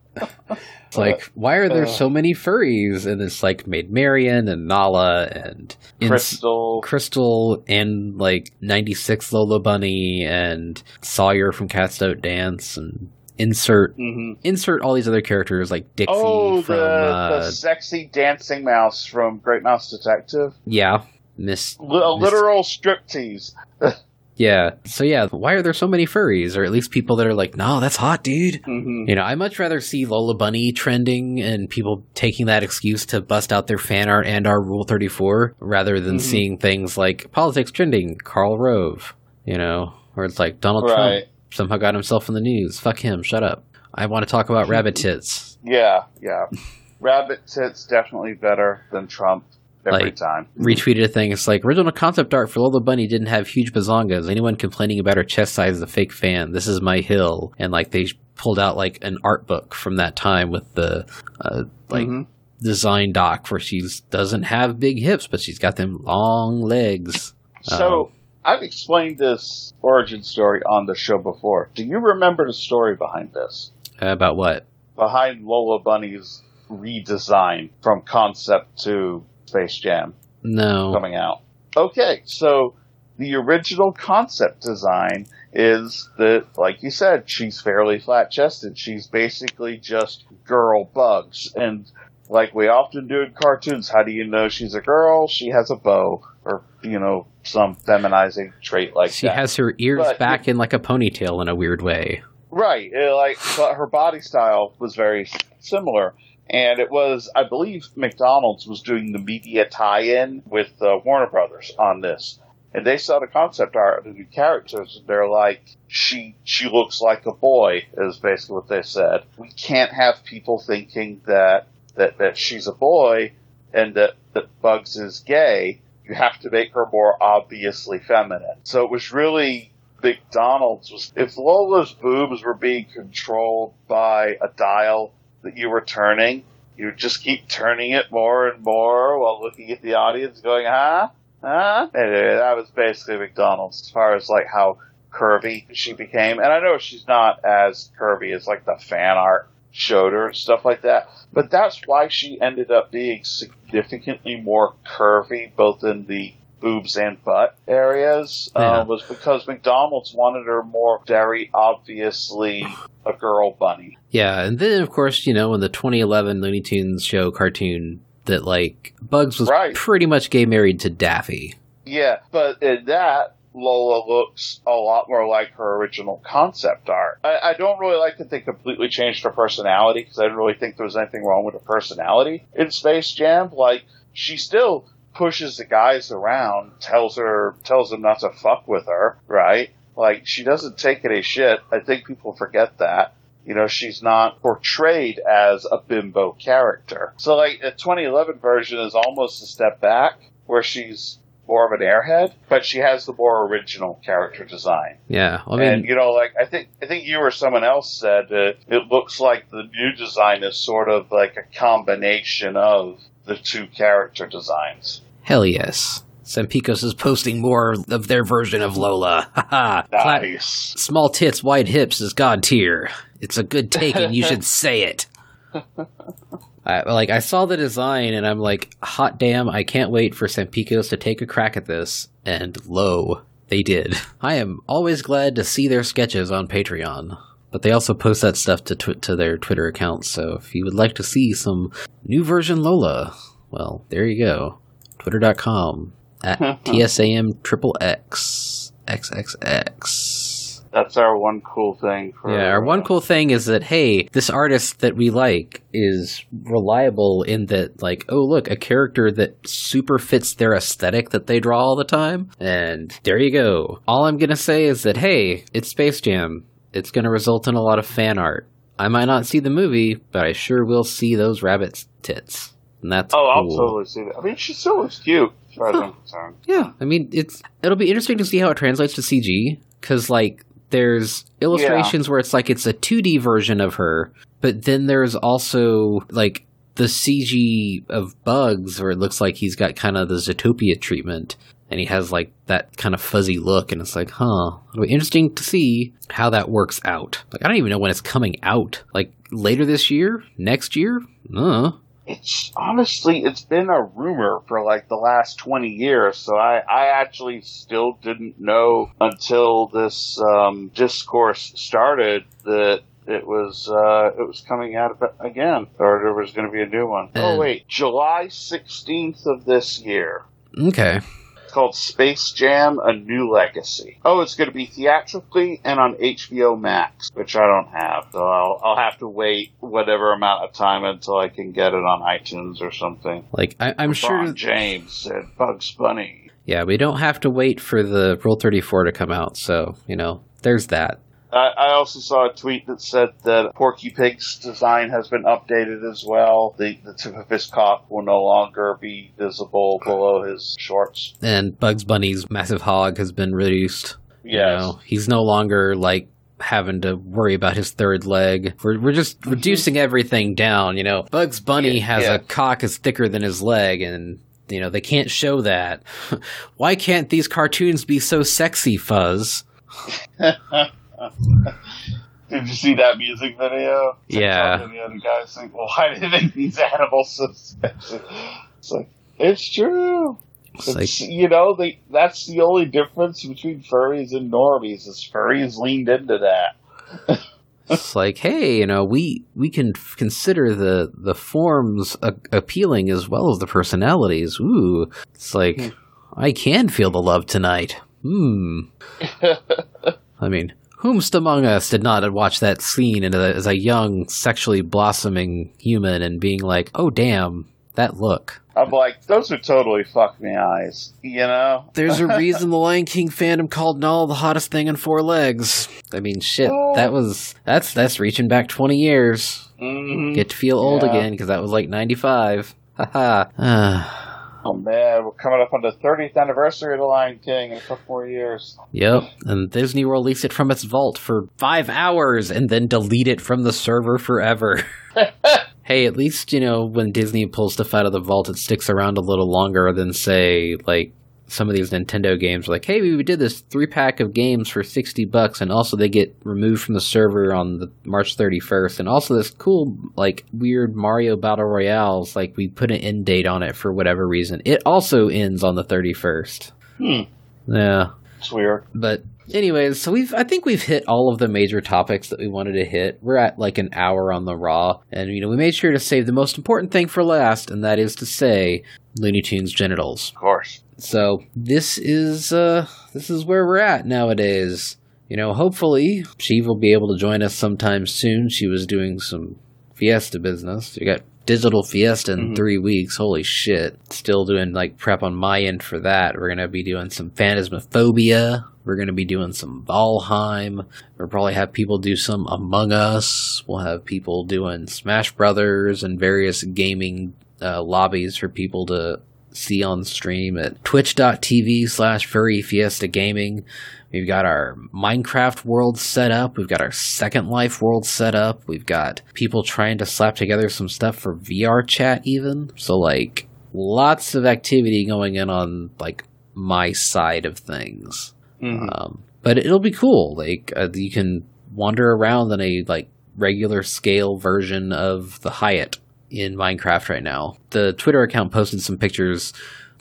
It's like, why are there uh, so many furries? And it's like Maid Marian and Nala and Ins- Krystal. Krystal and like 96 Lola Bunny and Sawyer from Cats Don't Dance and insert hmm insert all these other characters like Dixie Oh, from the, uh, the sexy dancing mouse from Great Mouse Detective. yeah Miss Li- A Miss- literal striptease. yeah so yeah why are there so many furries or at least people that are like no that's hot dude hmm You know, I much rather see Lola Bunny trending and people taking that excuse to bust out their fan art and our Rule 34 rather than Mhm. seeing things like politics trending, Karl Rove, you know, or it's like Donald Right. Trump somehow got himself in the news. Fuck him, shut up. I want to talk about rabbit tits. Yeah, yeah. Rabbit tits definitely better than Trump every Like, time. Retweeted a thing. It's like original concept art for Lola Bunny didn't have huge bazongas. Anyone complaining about her chest size is a fake fan. This is my hill. And like they pulled out like an art book from that time with the uh, like Mhm. design doc where she doesn't have big hips, but she's got them long legs. So I've explained this origin story on the show before. Do you remember the story behind this? About what? Behind Lola Bunny's redesign from concept to Space Jam No. coming out. Okay, so the original concept design is that, like you said, she's fairly flat chested. She's basically just girl bugs. And like we often do in cartoons, how do you know she's a girl? She has a bow, or, you know, some feminizing trait like She that. has her ears But- back in like a ponytail in a weird way. Right. uh, like, but her body style was very similar. And it was, I believe, McDonald's was doing the media tie-in with uh, Warner Brothers on this, and they saw the concept art of the characters. And they're like, she she looks like a boy, is basically what they said. We can't have people thinking that that that she's a boy and that that Bugs is gay. You have to make her more obviously feminine. So it was really McDonald's was if Lola's boobs were being controlled by a dial that you were turning, you just keep turning it more and more while looking at the audience going, huh? Huh? Anyway, that was basically McDonald's as far as like how curvy she became. And I know she's not as curvy as like the fan art showed her and stuff like that. But that's why she ended up being significantly more curvy, both in the boobs and butt areas, Yeah. uh, was because McDonald's wanted her more very obviously a girl bunny. Yeah, and then of course, you know, in the 2011 Looney Tunes show cartoon, that like Bugs was Right. pretty much gay married to Daffy. Yeah, but in that, Lola looks a lot more like her original concept art. I, I don't really like that they completely changed her personality because I didn't really think there was anything wrong with her personality in Space Jam. Like, she still pushes the guys around, tells her, tells them not to fuck with her, right? Like, she doesn't take any shit. I think people forget that. You know, she's not portrayed as a bimbo character. So, like, the 2011 version is almost a step back, where she's more of an airhead, but she has the more original character design. Yeah, I mean, and you know, like I think I think you or someone else said uh, it looks like the new design is sort of like a combination of the two character designs. hell yes. Tsampikos is posting more of their version of Lola. Haha. Nice. Small tits, wide hips is god tier. It's a good take, and you should say it. I, like I saw the design, and I'm like, hot damn! I can't wait for Tsampikos to take a crack at this. And lo, they did. I am always glad to see their sketches on Patreon. But they also post that stuff to tw- to their Twitter accounts. So if you would like to see some new version Lola, well, there you go. Twitter.com at TSAM triple X XXX. That's our one cool thing. For, Yeah, our one uh, cool thing is that hey, this artist that we like is reliable in that like, oh look, a character that super fits their aesthetic that they draw all the time. And there you go. All I'm gonna say is that hey, it's Space Jam. It's gonna result in a lot of fan art. I might not see the movie, but I sure will see those rabbits' tits. And that's Oh, I'll totally see that. I mean, she still looks cute, as far as I'm. Yeah, I mean it's it'll be interesting to see how it translates to CG because like there's illustrations where it's like it's a 2D version of her, but then there's also like the CG of Bugs where it looks like he's got kind of the Zootopia treatment and he has like that kind of fuzzy look and it's like, huh, it'll be interesting to see how that works out. Like I don't even know when it's coming out. Like later this year, next year, uh. It's honestly, it's been a rumor for like the last 20 years, so I, I actually still didn't know until this um, discourse started that it was uh, it was coming out again, or there was going to be a new one. Oh wait, July 16th of this year. Okay. Called Space Jam: A New Legacy. Oh, it's going to be theatrically and on HBO Max, which I don't have, so I'll I'll have to wait whatever amount of time until I can get it on iTunes or something. Like I, I'm sure James and Bugs Bunny. Yeah, we don't have to wait for the Rule 34 to come out, so, you know, there's that. I, I also saw a tweet that said that Porky Pig's design has been updated as well. The, the tip of his cock will no longer be visible below his shorts. And Bugs Bunny's massive hog has been reduced. You know, he's no longer, like, having to worry about his third leg. We're, we're just mm-hmm. reducing everything down, you know. Bugs Bunny Yeah, has yeah. a cock as thicker than his leg, and, you know, they can't show that. Why can't these cartoons be so sexy, Fuzz? Did you see that music video? Yeah. And the other guys think, well, why do they make these animals so sexy? It's like, it's true. It's It's, like, you know, they, that's the only difference between furries and normies is furries leaned into that. it's like, hey, you know, we we can f- consider the the forms a- appealing as well as the personalities. Ooh, it's like I can feel the love tonight. Hmm. I mean, whomst among us did not watch that scene and, as a young, sexually blossoming human and being like, oh damn, that look. I'm like, those are totally fuck me eyes, you know? There's a reason the Lion King fandom called Nala the hottest thing on four legs. I mean, shit, that was that's that's reaching back twenty years. Mhm. Get to feel old Yeah. again because that was like ninety five. Haha. Oh man, we're coming up on the 30th anniversary of The Lion King in a couple more years. yep. And Disney will release it from its vault for five hours and then delete it from the server forever. hey, at least you know when Disney pulls stuff out of the vault, it sticks around a little longer than say like some of these Nintendo games. Like, hey, we did this three pack of games for sixty bucks, and also they get removed from the server on the March thirty first, and also this cool like weird Mario Battle Royales. Like we put an end date on it for whatever reason. It also ends on the thirty first. Hmm. Yeah. It's weird. But anyways, so we've I think we've hit all of the major topics that we wanted to hit. We're at like an hour on the raw, and you know we made sure to save the most important thing for last, and that is to say Looney Tunes genitals. Of course. So this is uh this is where we're at nowadays. You know, hopefully she will be able to join us sometime soon. She was doing some Fiesta business. We got digital Fiesta in Mhm. three weeks. Holy shit! Still doing like prep on my end for that. We're gonna be doing some Phasmophobia. We're gonna be doing some Valheim. We'll probably have people do some Among Us. We'll have people doing Smash Brothers and various gaming uh, lobbies for people to see on stream at twitch.tv slash furry fiesta gaming. We've got our Minecraft world set up. We've got our Second Life world set up. We've got people trying to slap together some stuff for VR chat even. So like lots of activity going in on like my side of things. Mhm. Um, but it'll be cool. Like uh, you can wander around in a like regular scale version of the Hyatt in Minecraft right now. The Twitter account posted some pictures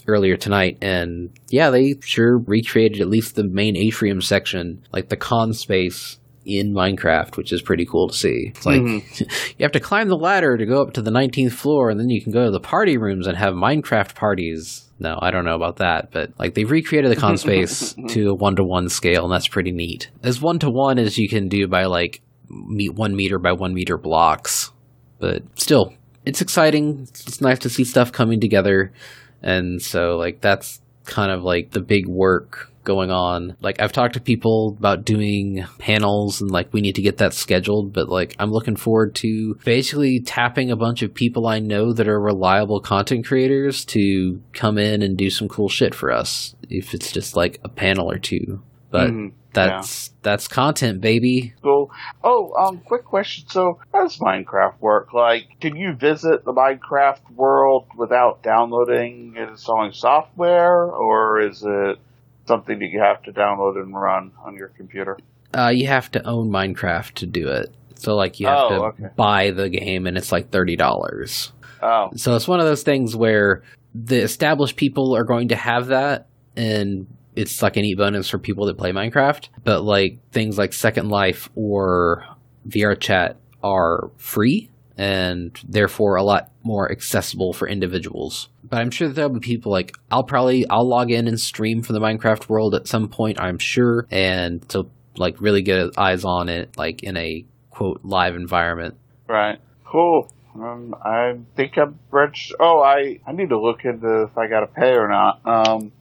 earlier tonight and yeah, they sure recreated at least the main atrium section, like the con space in Minecraft, which is pretty cool to see. It's like mm-hmm. you have to climb the ladder to go up to the 19th floor and then you can go to the party rooms and have Minecraft parties. No, I don't know about that, but like they've recreated the con space to a one to one scale, and that's pretty neat. As one to one as you can do by like meet one meter by one meter blocks, but still, it's exciting. It's nice to see stuff coming together, and so like that's kind of like the big work going on. Like I've talked to people about doing panels and like we need to get that scheduled, but like I'm looking forward to basically tapping a bunch of people I know that are reliable content creators to come in and do some cool shit for us if it's just like a panel or two. But Mhm. that's that's content, baby. Cool. Oh, um, quick question. So, how does Minecraft work? Like, can you visit the Minecraft world without downloading and installing software, or is it something that you have to download and run on your computer? Uh, you have to own Minecraft to do it. So like you have Oh, to okay. buy the game and it's like thirty dollars. Oh, So it's one of those things where the established people are going to have that and it's like a neat bonus for people that play Minecraft. But like things like Second Life or VR chat are free and therefore a lot more accessible for individuals. But I'm sure there'll be people like I'll probably I'll log in and stream for the Minecraft world at some point, I'm sure, and to like really get eyes on it like in a quote live environment. right. Cool. Um, I think I'm registered. Oh, I I need to look into if I got to pay or not. Um,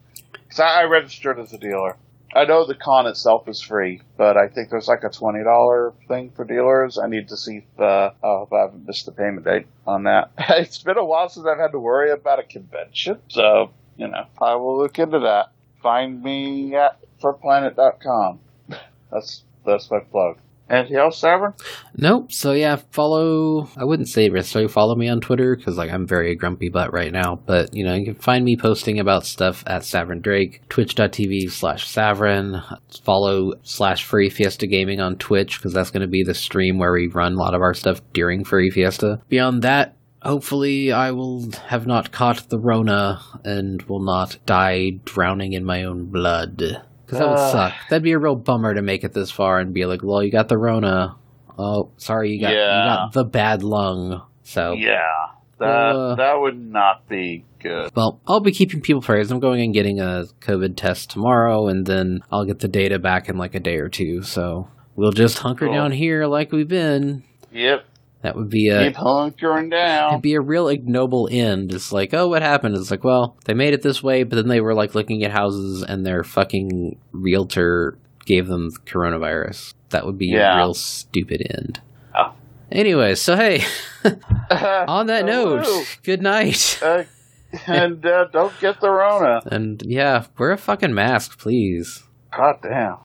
cause I, I registered as a dealer. I know the con itself is free, but I think there's like a twenty dollar thing for dealers. I need to see if, uh, oh, if I haven't missed the payment date on that. it's been a while since I've had to worry about a convention, so you know I will look into that. Find me at furplanet.com. That's that's my plug. Anything else, Savern? Nope. So yeah, follow. I wouldn't say necessarily follow me on Twitter because like I'm very grumpy butt right now. But you know you can find me posting about stuff at Savrin Drake, Twitch.tv slash Savrin. Follow slash Furry Fiesta Gaming on Twitch because that's going to be the stream where we run a lot of our stuff during Furry Fiesta. Beyond that. Hopefully, I will have not caught the Rona and will not die drowning in my own blood. Because that would Uh. suck. That'd be a real bummer to make it this far and be like, well, you got the Rona. Oh, sorry, you got, Yeah. you got the bad lung. So, Yeah, that Uh. that would not be good. well, I'll be keeping people praised. I'm going and getting a COVID test tomorrow, and then I'll get the data back in like a day or two. So we'll just hunker Cool. down here like we've been. Yep, That would be a keep hunkering down. It'd be a real ignoble end. It's like, oh, what happened? It's like, well, they made it this way, but then they were like looking at houses and their fucking realtor gave them coronavirus. That would be Yeah. a real stupid end. Oh. Anyway, so hey, on that note, good night. uh, and uh, don't get the Rona. And yeah, wear a fucking mask, please. God damn.